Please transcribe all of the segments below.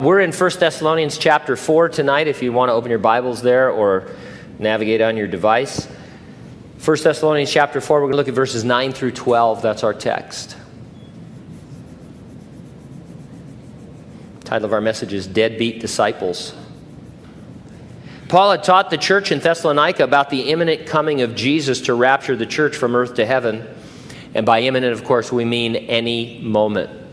We're in 1 Thessalonians chapter 4 tonight if you want to open your Bibles there or navigate on your device. 1 Thessalonians chapter 4, we're going to look at verses 9 through 12. That's our text. title of our message is Deadbeat Disciples. Paul had taught the church in Thessalonica about the imminent coming of Jesus to rapture the church from earth to heaven. And by imminent, of course, we mean any moment.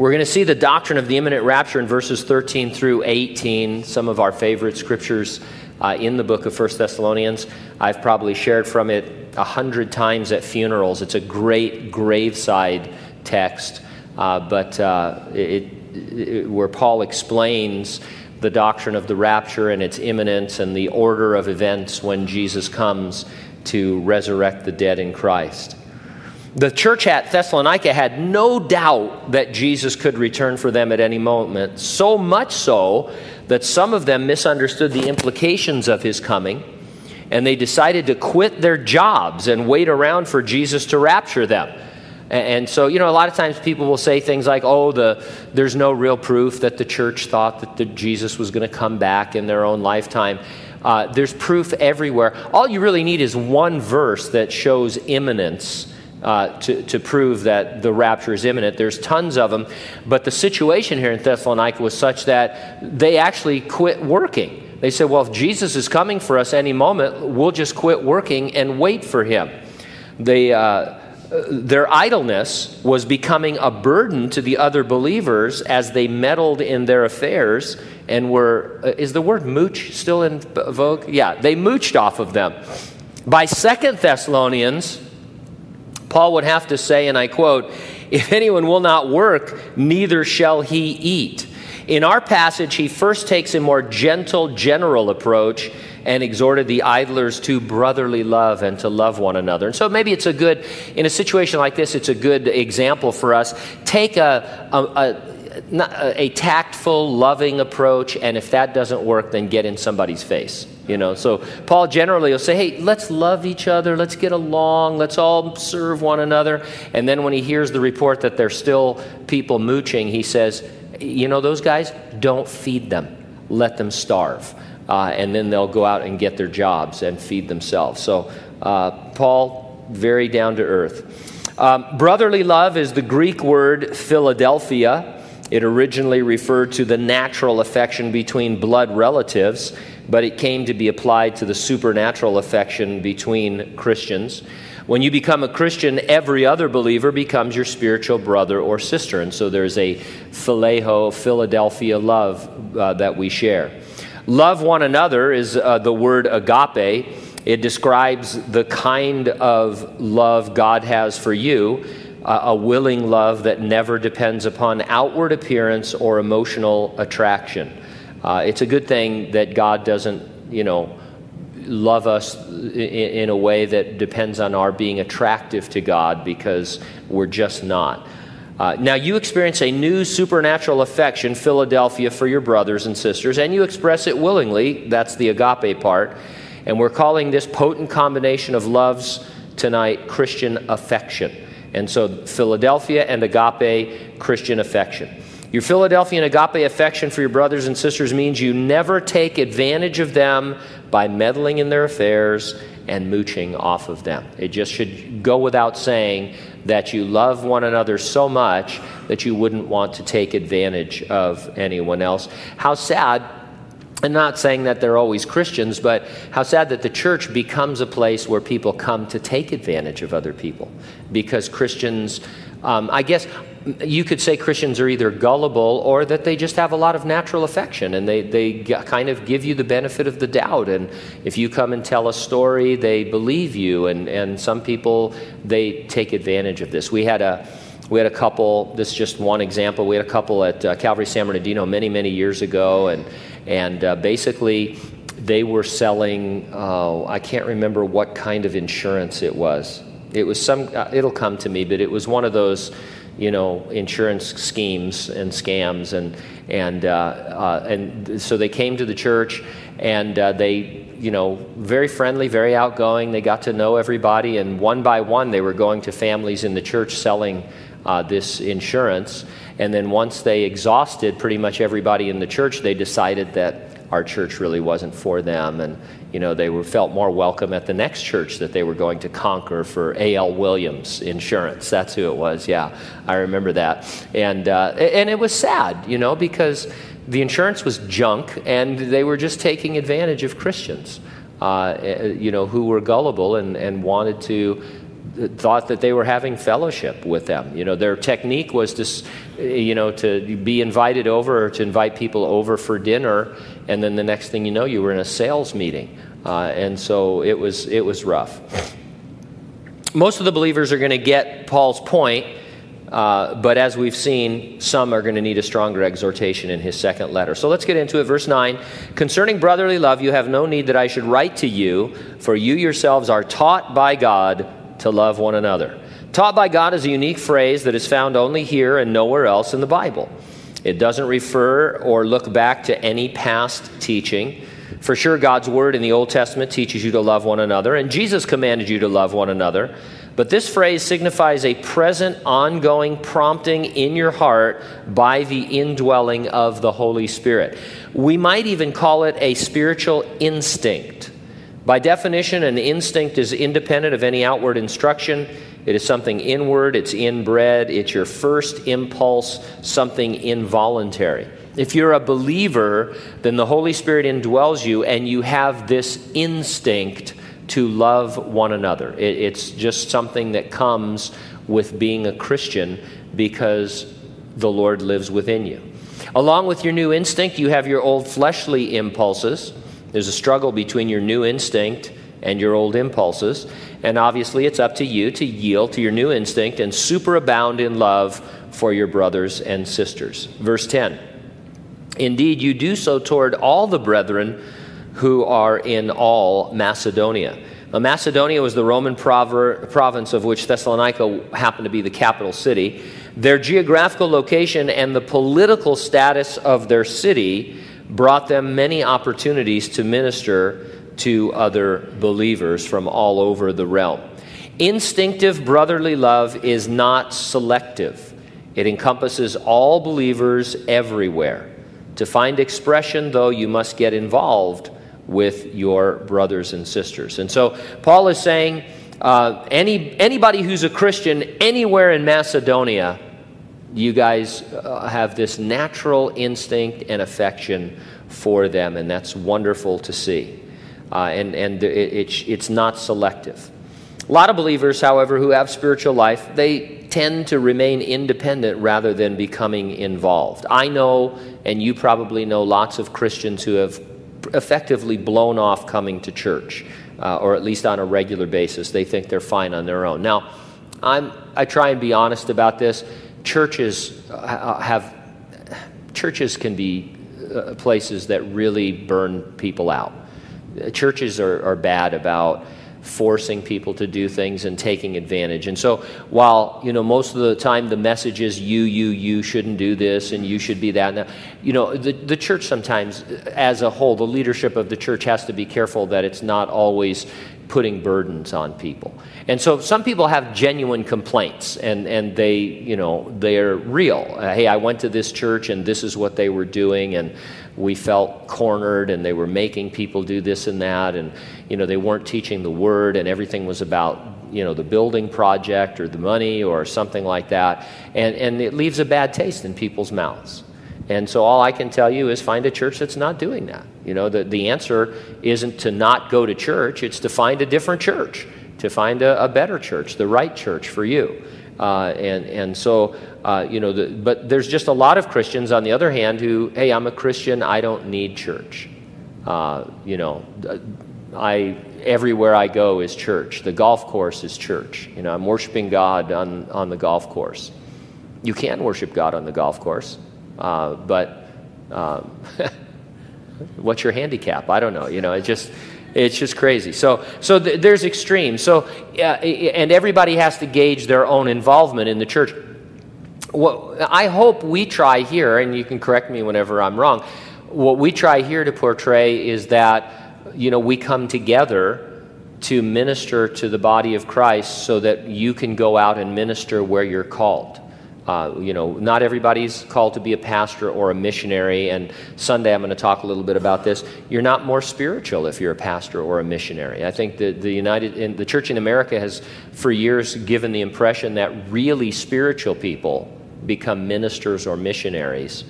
We're going to see the doctrine of the imminent rapture in verses 13 through 18, some of our favorite scriptures uh, in the book of 1 Thessalonians. I've probably shared from it a hundred times at funerals. It's a great graveside text, uh, but uh, it, it, where Paul explains the doctrine of the rapture and its imminence and the order of events when Jesus comes to resurrect the dead in Christ. The church at Thessalonica had no doubt that Jesus could return for them at any moment, so much so that some of them misunderstood the implications of his coming, and they decided to quit their jobs and wait around for Jesus to rapture them. And so, you know, a lot of times people will say things like, oh, the, there's no real proof that the church thought that the, Jesus was going to come back in their own lifetime. Uh, there's proof everywhere. All you really need is one verse that shows imminence uh, to, to prove that the rapture is imminent. There's tons of them, but the situation here in Thessalonica was such that they actually quit working. They said, well, if Jesus is coming for us any moment, we'll just quit working and wait for him. They, uh, their idleness was becoming a burden to the other believers as they meddled in their affairs and were, uh, is the word mooch still in vogue? Yeah, they mooched off of them. By Second Thessalonians, Paul would have to say, and I quote, If anyone will not work, neither shall he eat. In our passage, he first takes a more gentle, general approach and exhorted the idlers to brotherly love and to love one another. And so maybe it's a good, in a situation like this, it's a good example for us. Take a, a, a, a tactful, loving approach, and if that doesn't work, then get in somebody's face. You know, so Paul generally will say, hey, let's love each other, let's get along, let's all serve one another. And then when he hears the report that there's still people mooching, he says, you know, those guys, don't feed them, let them starve. Uh, and then they'll go out and get their jobs and feed themselves. So, uh, Paul, very down to earth. Um, brotherly love is the Greek word Philadelphia. It originally referred to the natural affection between blood relatives but it came to be applied to the supernatural affection between Christians. When you become a Christian, every other believer becomes your spiritual brother or sister. And so there's a phileo, Philadelphia love uh, that we share. Love one another is uh, the word agape. It describes the kind of love God has for you, a willing love that never depends upon outward appearance or emotional attraction. Uh, it's a good thing that God doesn't, you know, love us in, in, a way that depends on our being attractive to God because we're just not. Uh, now, you experience a new supernatural affection, Philadelphia, for your brothers and sisters, and you express it willingly. That's the agape part. And we're calling this potent combination of loves tonight Christian affection. And so, Philadelphia and agape, Christian affection. Your Philadelphia and agape affection for your brothers and sisters means you never take advantage of them by meddling in their affairs and mooching off of them. It just should go without saying that you love one another so much that you wouldn't want to take advantage of anyone else. How sad I'm not saying that they're always Christians, but how sad that the church becomes a place where people come to take advantage of other people. Because Christians, um, I guess you could say Christians are either gullible or that they just have a lot of natural affection and they, they kind of give you the benefit of the doubt. And if you come and tell a story, they believe you. And, and some people, they take advantage of this. We had a, we had a couple, this is just one example, we had a couple at uh, Calvary San Bernardino many, many years ago. And, and uh, basically, they were selling, uh, I can't remember what kind of insurance it was. It was some, uh, it'll come to me, but it was one of those you know, insurance schemes and scams, and and uh, uh, and so they came to the church, and uh, they, you know, very friendly, very outgoing. They got to know everybody, and one by one, they were going to families in the church selling this insurance. And then once they exhausted pretty much everybody in the church, they decided that our church really wasn't for them. And, you know, they were, felt more welcome at the next church that they were going to conquer for A.L. Williams Insurance. That's who it was. Yeah, I remember that. And, uh, and it was sad, you know, because the insurance was junk and they were just taking advantage of Christians, uh, you know, who were gullible and, and wanted to thought that they were having fellowship with them. You know, their technique was to, you know, to be invited over or to invite people over for dinner, and then the next thing you know, you were in a sales meeting, uh, and so it was it was rough. Most of the believers are going to get Paul's point, uh, but as we've seen, some are going to need a stronger exhortation in his second letter. So let's get into it. Verse 9 Concerning brotherly love, you have no need that I should write to you, for you yourselves are taught by God to love one another. Taught by God is a unique phrase that is found only here and nowhere else in the Bible. It doesn't refer or look back to any past teaching. For sure, God's word in the Old Testament teaches you to love one another, and Jesus commanded you to love one another. But this phrase signifies a present, ongoing prompting in your heart by the indwelling of the Holy Spirit. We might even call it a spiritual instinct. By definition, an instinct is independent of any outward instruction. It is something inward, it's inbred, it's your first impulse, something involuntary. If you're a believer, then the Holy Spirit indwells you and you have this instinct to love one another. it's just something that comes with being a Christian because the Lord lives within you. Along with your new instinct, you have your old fleshly impulses. There's a struggle between your new instinct and your old impulses. And obviously, it's up to you to yield to your new instinct and superabound in love for your brothers and sisters. Verse 10 Indeed, you do so toward all the brethren who are in all Macedonia. Now, Macedonia was the Roman province of which Thessalonica happened to be the capital city. Their geographical location and the political status of their city brought them many opportunities to minister to other believers from all over the realm. Instinctive brotherly love is not selective, it encompasses all believers everywhere. To find expression, though, you must get involved with your brothers and sisters. And so Paul is saying uh, any, anybody who's a Christian anywhere in Macedonia you guys uh, have this natural instinct and affection for them, and that's wonderful to see. Uh, and and it, it, it's not selective. A lot of believers, however, who have spiritual life, they tend to remain independent rather than becoming involved. I know, and you probably know, lots of Christians who have effectively blown off coming to church, uh, or at least on a regular basis. They think they're fine on their own. Now, I'm, I try and be honest about this churches uh, have churches can be uh, places that really burn people out. Churches are, are bad about forcing people to do things and taking advantage. And so while, you know, most of the time the message is you, you, you shouldn't do this and you should be that. Now, you know, the, the church sometimes, as a whole, the leadership of the church has to be careful that it's not always putting burdens on people. And so some people have genuine complaints and, and they, you know, they're real. Uh, hey, I went to this church and this is what they were doing and we felt cornered and they were making people do this and that and, you know, they weren't teaching the word and everything was about, you know, the building project or the money or something like that. And, and it leaves a bad taste in people's mouths. And so all I can tell you is find a church that's not doing that. You know, the, the answer isn't to not go to church, it's to find a different church, to find a, a better church, the right church for you. Uh, and, and so, uh, you know, the, but there's just a lot of Christians, on the other hand, who, hey, I'm a Christian, I don't need church. Uh, you know, I, everywhere I go is church. The golf course is church. You know, I'm worshiping God on, on the golf course. You can worship God on the golf course. Uh, but um, what's your handicap? I don't know. You know, it just it's just crazy. So so th- there's extremes. So uh, and everybody has to gauge their own involvement in the church. What I hope we try here, and you can correct me whenever I'm wrong. What we try here to portray is that you know we come together to minister to the body of Christ so that you can go out and minister where you're called. Uh, you know, not everybody's called to be a pastor or a missionary. And Sunday I'm going to talk a little bit about this. You're not more spiritual if you're a pastor or a missionary. I think that the United, in, the church in America has, for years, given the impression that really spiritual people become ministers or missionaries,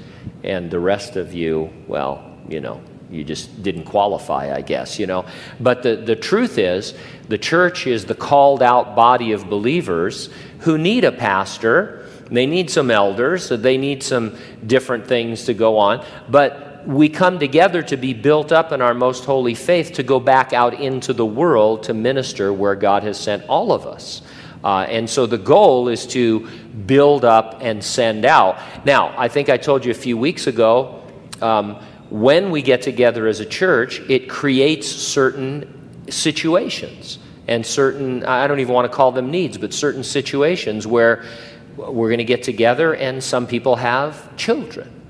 and the rest of you, well, you know, you just didn't qualify, I guess, you know. But the, the truth is, the church is the called out body of believers who need a pastor. They need some elders, so they need some different things to go on. But we come together to be built up in our most holy faith to go back out into the world to minister where God has sent all of us. Uh, and so the goal is to build up and send out. Now, I think I told you a few weeks ago um, when we get together as a church, it creates certain situations and certain, I don't even want to call them needs, but certain situations where we're going to get together and some people have children.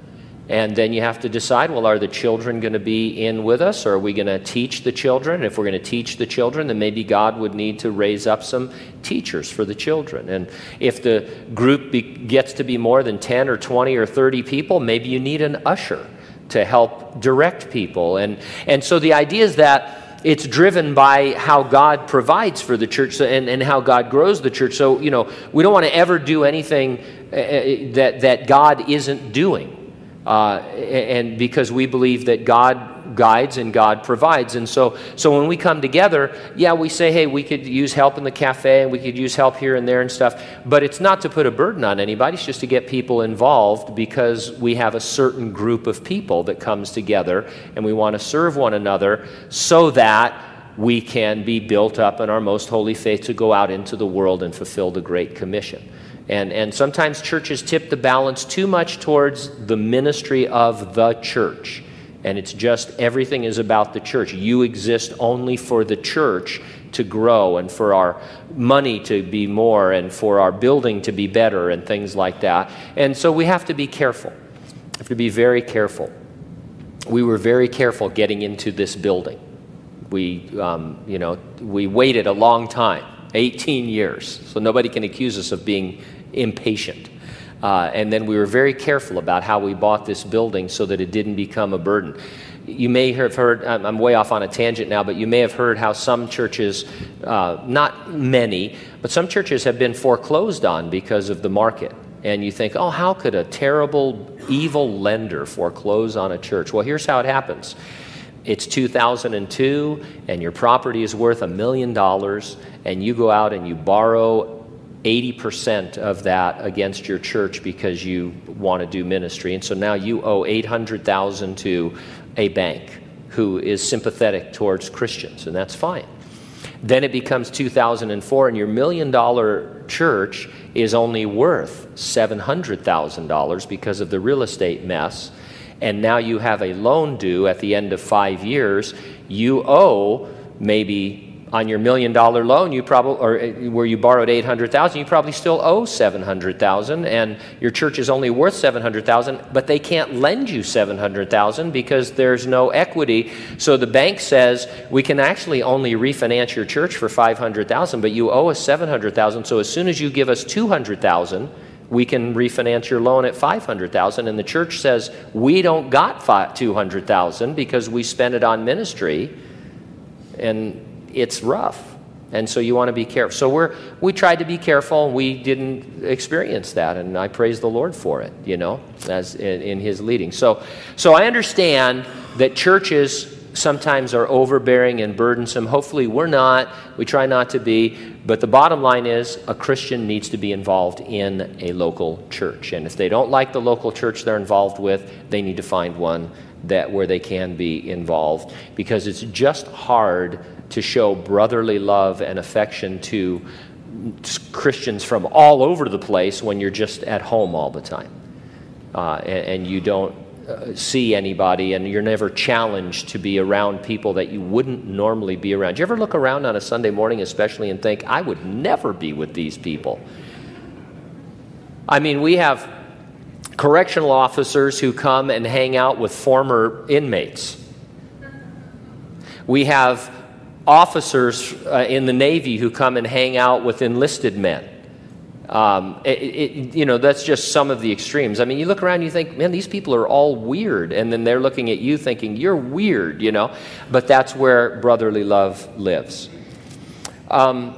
And then you have to decide well, are the children going to be in with us, or are we going to teach the children? If we're going to teach the children, then maybe God would need to raise up some teachers for the children. And if the group be, gets to be more than 10 or 20 or 30 people, maybe you need an usher to help direct people. And, and so the idea is that it's driven by how God provides for the church and, and how God grows the church. So, you know, we don't want to ever do anything uh, uh, that, that God isn't doing. Uh, and because we believe that God guides and God provides. And so, so when we come together, yeah, we say, hey, we could use help in the cafe and we could use help here and there and stuff. But it's not to put a burden on anybody, it's just to get people involved because we have a certain group of people that comes together and we want to serve one another so that we can be built up in our most holy faith to go out into the world and fulfill the Great Commission. And, and sometimes churches tip the balance too much towards the ministry of the church. And it's just everything is about the church. You exist only for the church to grow and for our money to be more and for our building to be better and things like that. And so we have to be careful. We have to be very careful. We were very careful getting into this building. We, um, you know, we waited a long time, 18 years. So nobody can accuse us of being impatient. Uh, and then we were very careful about how we bought this building so that it didn't become a burden. You may have heard, I'm way off on a tangent now, but you may have heard how some churches, uh, not many, but some churches have been foreclosed on because of the market. And you think, oh, how could a terrible, evil lender foreclose on a church? Well, here's how it happens it's 2002 and your property is worth a million dollars and you go out and you borrow 80% of that against your church because you want to do ministry. And so now you owe 800,000 to a bank who is sympathetic towards Christians, and that's fine. Then it becomes 2004 and your million dollar church is only worth $700,000 because of the real estate mess. And now you have a loan due at the end of 5 years. You owe maybe on your million dollar loan you probably or uh, where you borrowed 800,000 you probably still owe 700,000 and your church is only worth 700,000 but they can't lend you 700,000 because there's no equity. So the bank says we can actually only refinance your church for 500,000 but you owe us 700,000 so as soon as you give us 200,000 we can refinance your loan at 500,000 and the church says we don't got 200,000 because we spent it on ministry and it's rough. And so you want to be careful. So we're, we tried to be careful. and We didn't experience that. And I praise the Lord for it, you know, as in, in his leading. So, so I understand that churches sometimes are overbearing and burdensome. Hopefully we're not. We try not to be. But the bottom line is a Christian needs to be involved in a local church. And if they don't like the local church they're involved with, they need to find one that where they can be involved because it's just hard to show brotherly love and affection to Christians from all over the place when you're just at home all the time. Uh, and, and, you don't uh, see anybody, and you're never challenged to be around people that you wouldn't normally be around. Do you ever look around on a Sunday morning, especially, and think, I would never be with these people? I mean, we have correctional officers who come and hang out with former inmates. We have officers uh, in the Navy who come and hang out with enlisted men. Um, it, it, you know, that's just some of the extremes. I mean, you look around, and you think, man, these people are all weird. And then they're looking at you thinking, you're weird, you know. But that's where brotherly love lives. Um,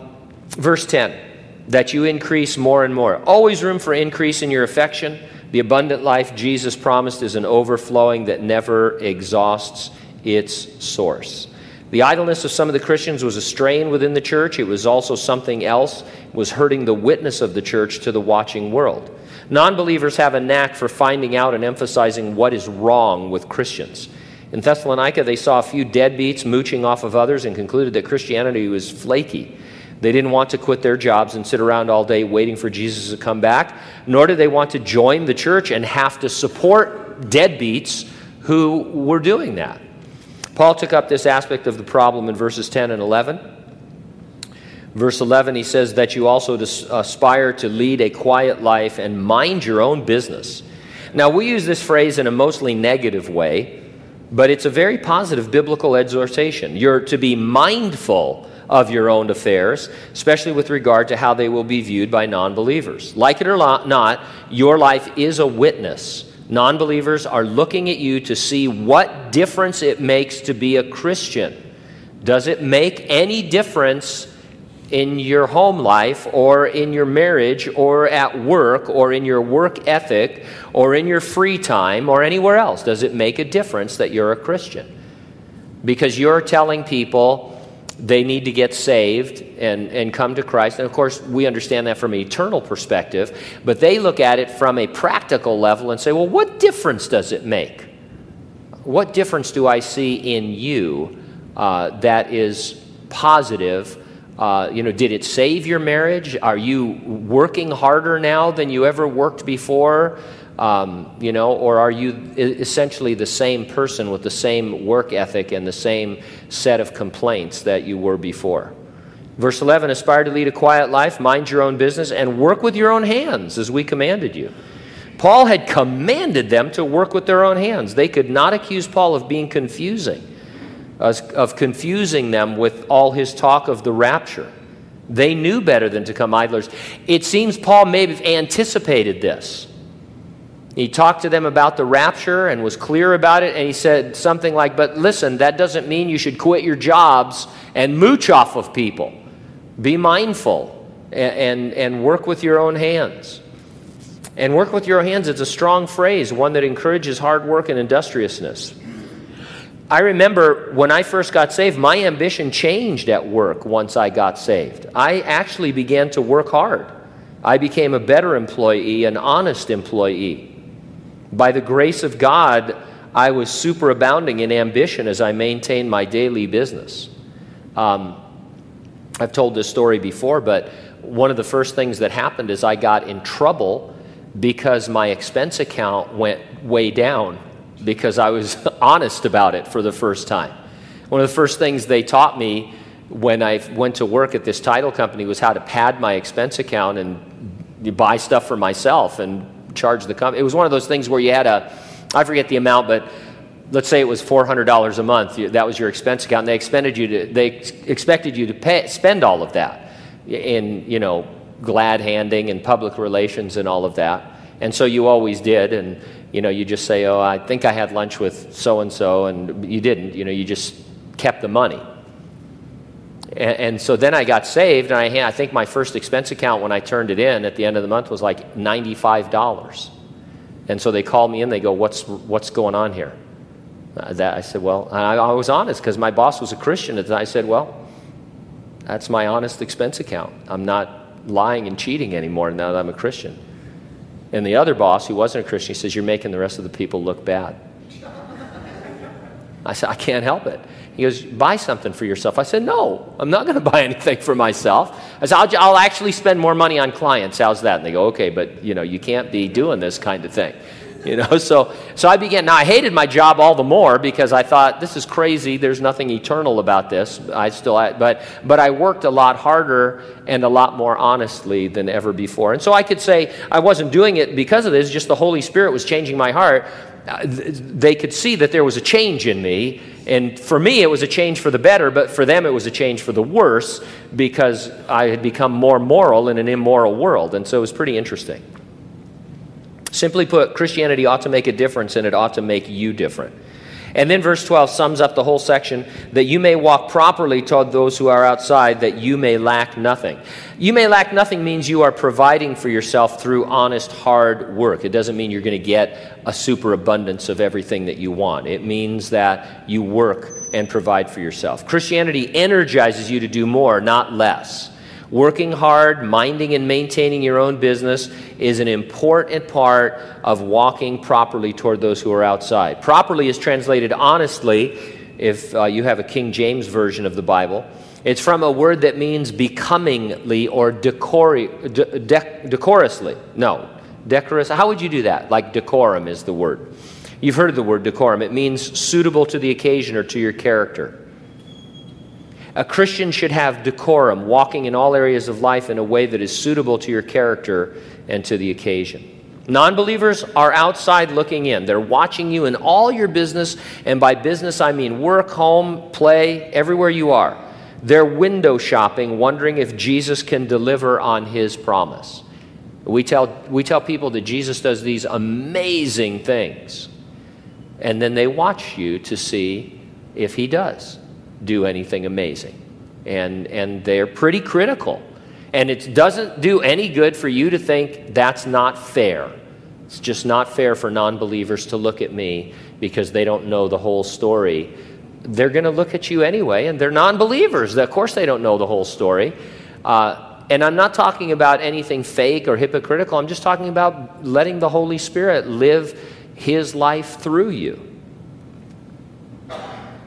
verse 10 that you increase more and more. Always room for increase in your affection. The abundant life Jesus promised is an overflowing that never exhausts its source. The idleness of some of the Christians was a strain within the church. It was also something else, was hurting the witness of the church to the watching world. Non believers have a knack for finding out and emphasizing what is wrong with Christians. In Thessalonica, they saw a few deadbeats mooching off of others and concluded that Christianity was flaky. They didn't want to quit their jobs and sit around all day waiting for Jesus to come back, nor did they want to join the church and have to support deadbeats who were doing that. Paul took up this aspect of the problem in verses 10 and 11. Verse 11, he says that you also aspire to lead a quiet life and mind your own business. Now, we use this phrase in a mostly negative way, but it's a very positive biblical exhortation. You're to be mindful of your own affairs, especially with regard to how they will be viewed by non believers. Like it or not, your life is a witness Non believers are looking at you to see what difference it makes to be a Christian. Does it make any difference in your home life or in your marriage or at work or in your work ethic or in your free time or anywhere else? Does it make a difference that you're a Christian? Because you're telling people, they need to get saved and, and come to Christ. And of course, we understand that from an eternal perspective, but they look at it from a practical level and say, well, what difference does it make? What difference do I see in you uh, that is positive? Uh, you know, did it save your marriage? Are you working harder now than you ever worked before? Um, you know, or are you essentially the same person with the same work ethic and the same set of complaints that you were before? Verse 11 Aspire to lead a quiet life, mind your own business, and work with your own hands as we commanded you. Paul had commanded them to work with their own hands. They could not accuse Paul of being confusing, of confusing them with all his talk of the rapture. They knew better than to come idlers. It seems Paul may have anticipated this. He talked to them about the rapture and was clear about it, and he said something like, But listen, that doesn't mean you should quit your jobs and mooch off of people. Be mindful and, and, and work with your own hands. And work with your hands, it's a strong phrase, one that encourages hard work and industriousness. I remember when I first got saved, my ambition changed at work once I got saved. I actually began to work hard. I became a better employee, an honest employee. By the grace of God, I was superabounding in ambition as I maintained my daily business. Um, I've told this story before, but one of the first things that happened is I got in trouble because my expense account went way down because I was honest about it for the first time. One of the first things they taught me when I went to work at this title company was how to pad my expense account and buy stuff for myself and charge the company. It was one of those things where you had a, I forget the amount, but let's say it was $400 a month. That was your expense account. And they expected you to, they expected you to pay, spend all of that in, you know, glad handing and public relations and all of that. And so you always did. And, you know, you just say, oh, I think I had lunch with so and so, and you didn't. You know, you just kept the money. And, and, so then I got saved, and I, I think my first expense account when I turned it in at the end of the month was like $95. And so they called me in, they go, What's, what's going on here? Uh, that, I said, Well, I, I was honest because my boss was a Christian. And I said, Well, that's my honest expense account. I'm not lying and cheating anymore now that I'm a Christian. And the other boss, who wasn't a Christian, he says, You're making the rest of the people look bad. I said, I can't help it. He goes, buy something for yourself. I said, no, I'm not going to buy anything for myself. I said, I'll, I'll, actually spend more money on clients. How's that? And they go, okay, but you know, you can't be doing this kind of thing. You know, so so I began. Now I hated my job all the more because I thought this is crazy. There's nothing eternal about this. I still, but but I worked a lot harder and a lot more honestly than ever before. And so I could say I wasn't doing it because of this. Just the Holy Spirit was changing my heart they could see that there was a change in me. And for me, it was a change for the better, but for them, it was a change for the worse because I had become more moral in an immoral world. And so it was pretty interesting. Simply put, Christianity ought to make a difference and it ought to make you different. And then verse 12 sums up the whole section that you may walk properly toward those who are outside, that you may lack nothing. You may lack nothing means you are providing for yourself through honest, hard work. It doesn't mean you're going to get a superabundance of everything that you want. It means that you work and provide for yourself. Christianity energizes you to do more, not less. Working hard, minding and maintaining your own business is an important part of walking properly toward those who are outside. Properly is translated honestly if uh, you have a King James version of the Bible. It's from a word that means becomingly or de- de- decorously. No, decorous. How would you do that? Like decorum is the word. You've heard the word decorum. It means suitable to the occasion or to your character. A Christian should have decorum, walking in all areas of life in a way that is suitable to your character and to the occasion. Non believers are outside looking in. They're watching you in all your business, and by business I mean work, home, play, everywhere you are. They're window shopping, wondering if Jesus can deliver on his promise. We tell, we tell people that Jesus does these amazing things, and then they watch you to see if he does do anything amazing. And, and they're pretty critical. And it doesn't do any good for you to think that's not fair. It's just not fair for non believers to look at me because they don't know the whole story. They're going to look at you anyway, and they're non believers. Of course, they don't know the whole story. Uh, and I'm not talking about anything fake or hypocritical. I'm just talking about letting the Holy Spirit live His life through you.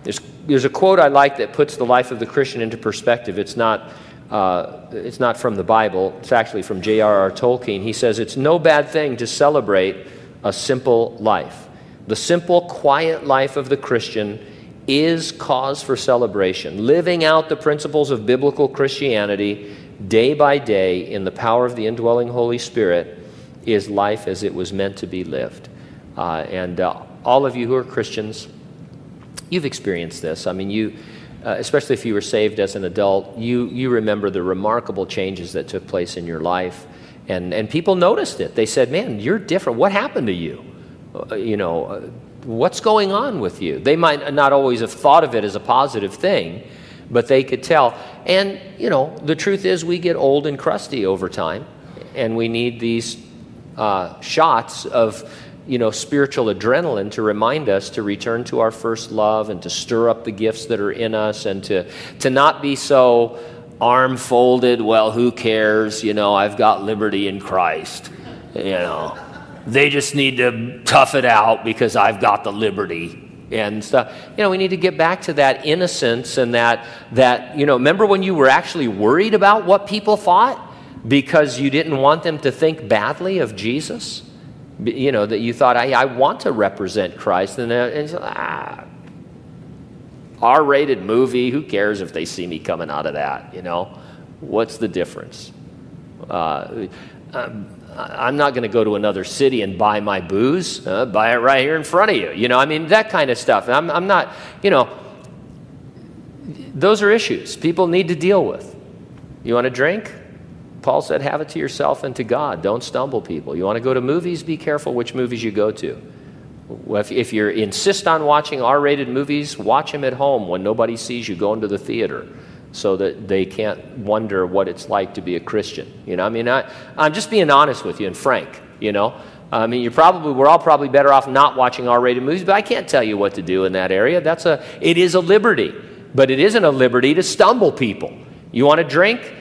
There's there's a quote I like that puts the life of the Christian into perspective. It's not, uh, it's not from the Bible, it's actually from J.R.R. Tolkien. He says, It's no bad thing to celebrate a simple life. The simple, quiet life of the Christian is cause for celebration. Living out the principles of biblical Christianity day by day in the power of the indwelling Holy Spirit is life as it was meant to be lived. Uh, and uh, all of you who are Christians, You've experienced this. I mean, you, uh, especially if you were saved as an adult, you, you remember the remarkable changes that took place in your life. And, and people noticed it. They said, Man, you're different. What happened to you? Uh, you know, uh, what's going on with you? They might not always have thought of it as a positive thing, but they could tell. And, you know, the truth is, we get old and crusty over time, and we need these uh, shots of you know, spiritual adrenaline to remind us to return to our first love and to stir up the gifts that are in us and to, to not be so arm folded, well, who cares? You know, I've got liberty in Christ. You know, they just need to tough it out because I've got the liberty and stuff. You know, we need to get back to that innocence and that, that, you know, remember when you were actually worried about what people thought because you didn't want them to think badly of Jesus? You know, that you thought, I, I want to represent Christ. And, uh, and ah, R rated movie, who cares if they see me coming out of that? You know, what's the difference? Uh, um, I'm not going to go to another city and buy my booze. Uh, buy it right here in front of you. You know, I mean, that kind of stuff. I'm, I'm not, you know, those are issues people need to deal with. You want to drink? Paul said, have it to yourself and to God. Don't stumble people. You want to go to movies? Be careful which movies you go to. If, if you insist on watching R rated movies, watch them at home when nobody sees you going to the theater so that they can't wonder what it's like to be a Christian. You know, I mean, I, I'm just being honest with you and frank, you know. I mean, you're probably we're all probably better off not watching R-rated movies, but I can't tell you what to do in that area. That's a it is a liberty, but it isn't a liberty to stumble people. You want to drink?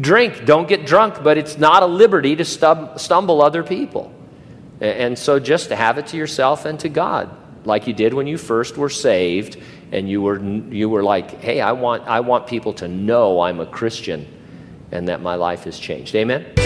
Drink, don't get drunk, but it's not a liberty to stumble other people. And so just to have it to yourself and to God, like you did when you first were saved, and you were, you were like, hey, I want, I want people to know I'm a Christian and that my life has changed. Amen?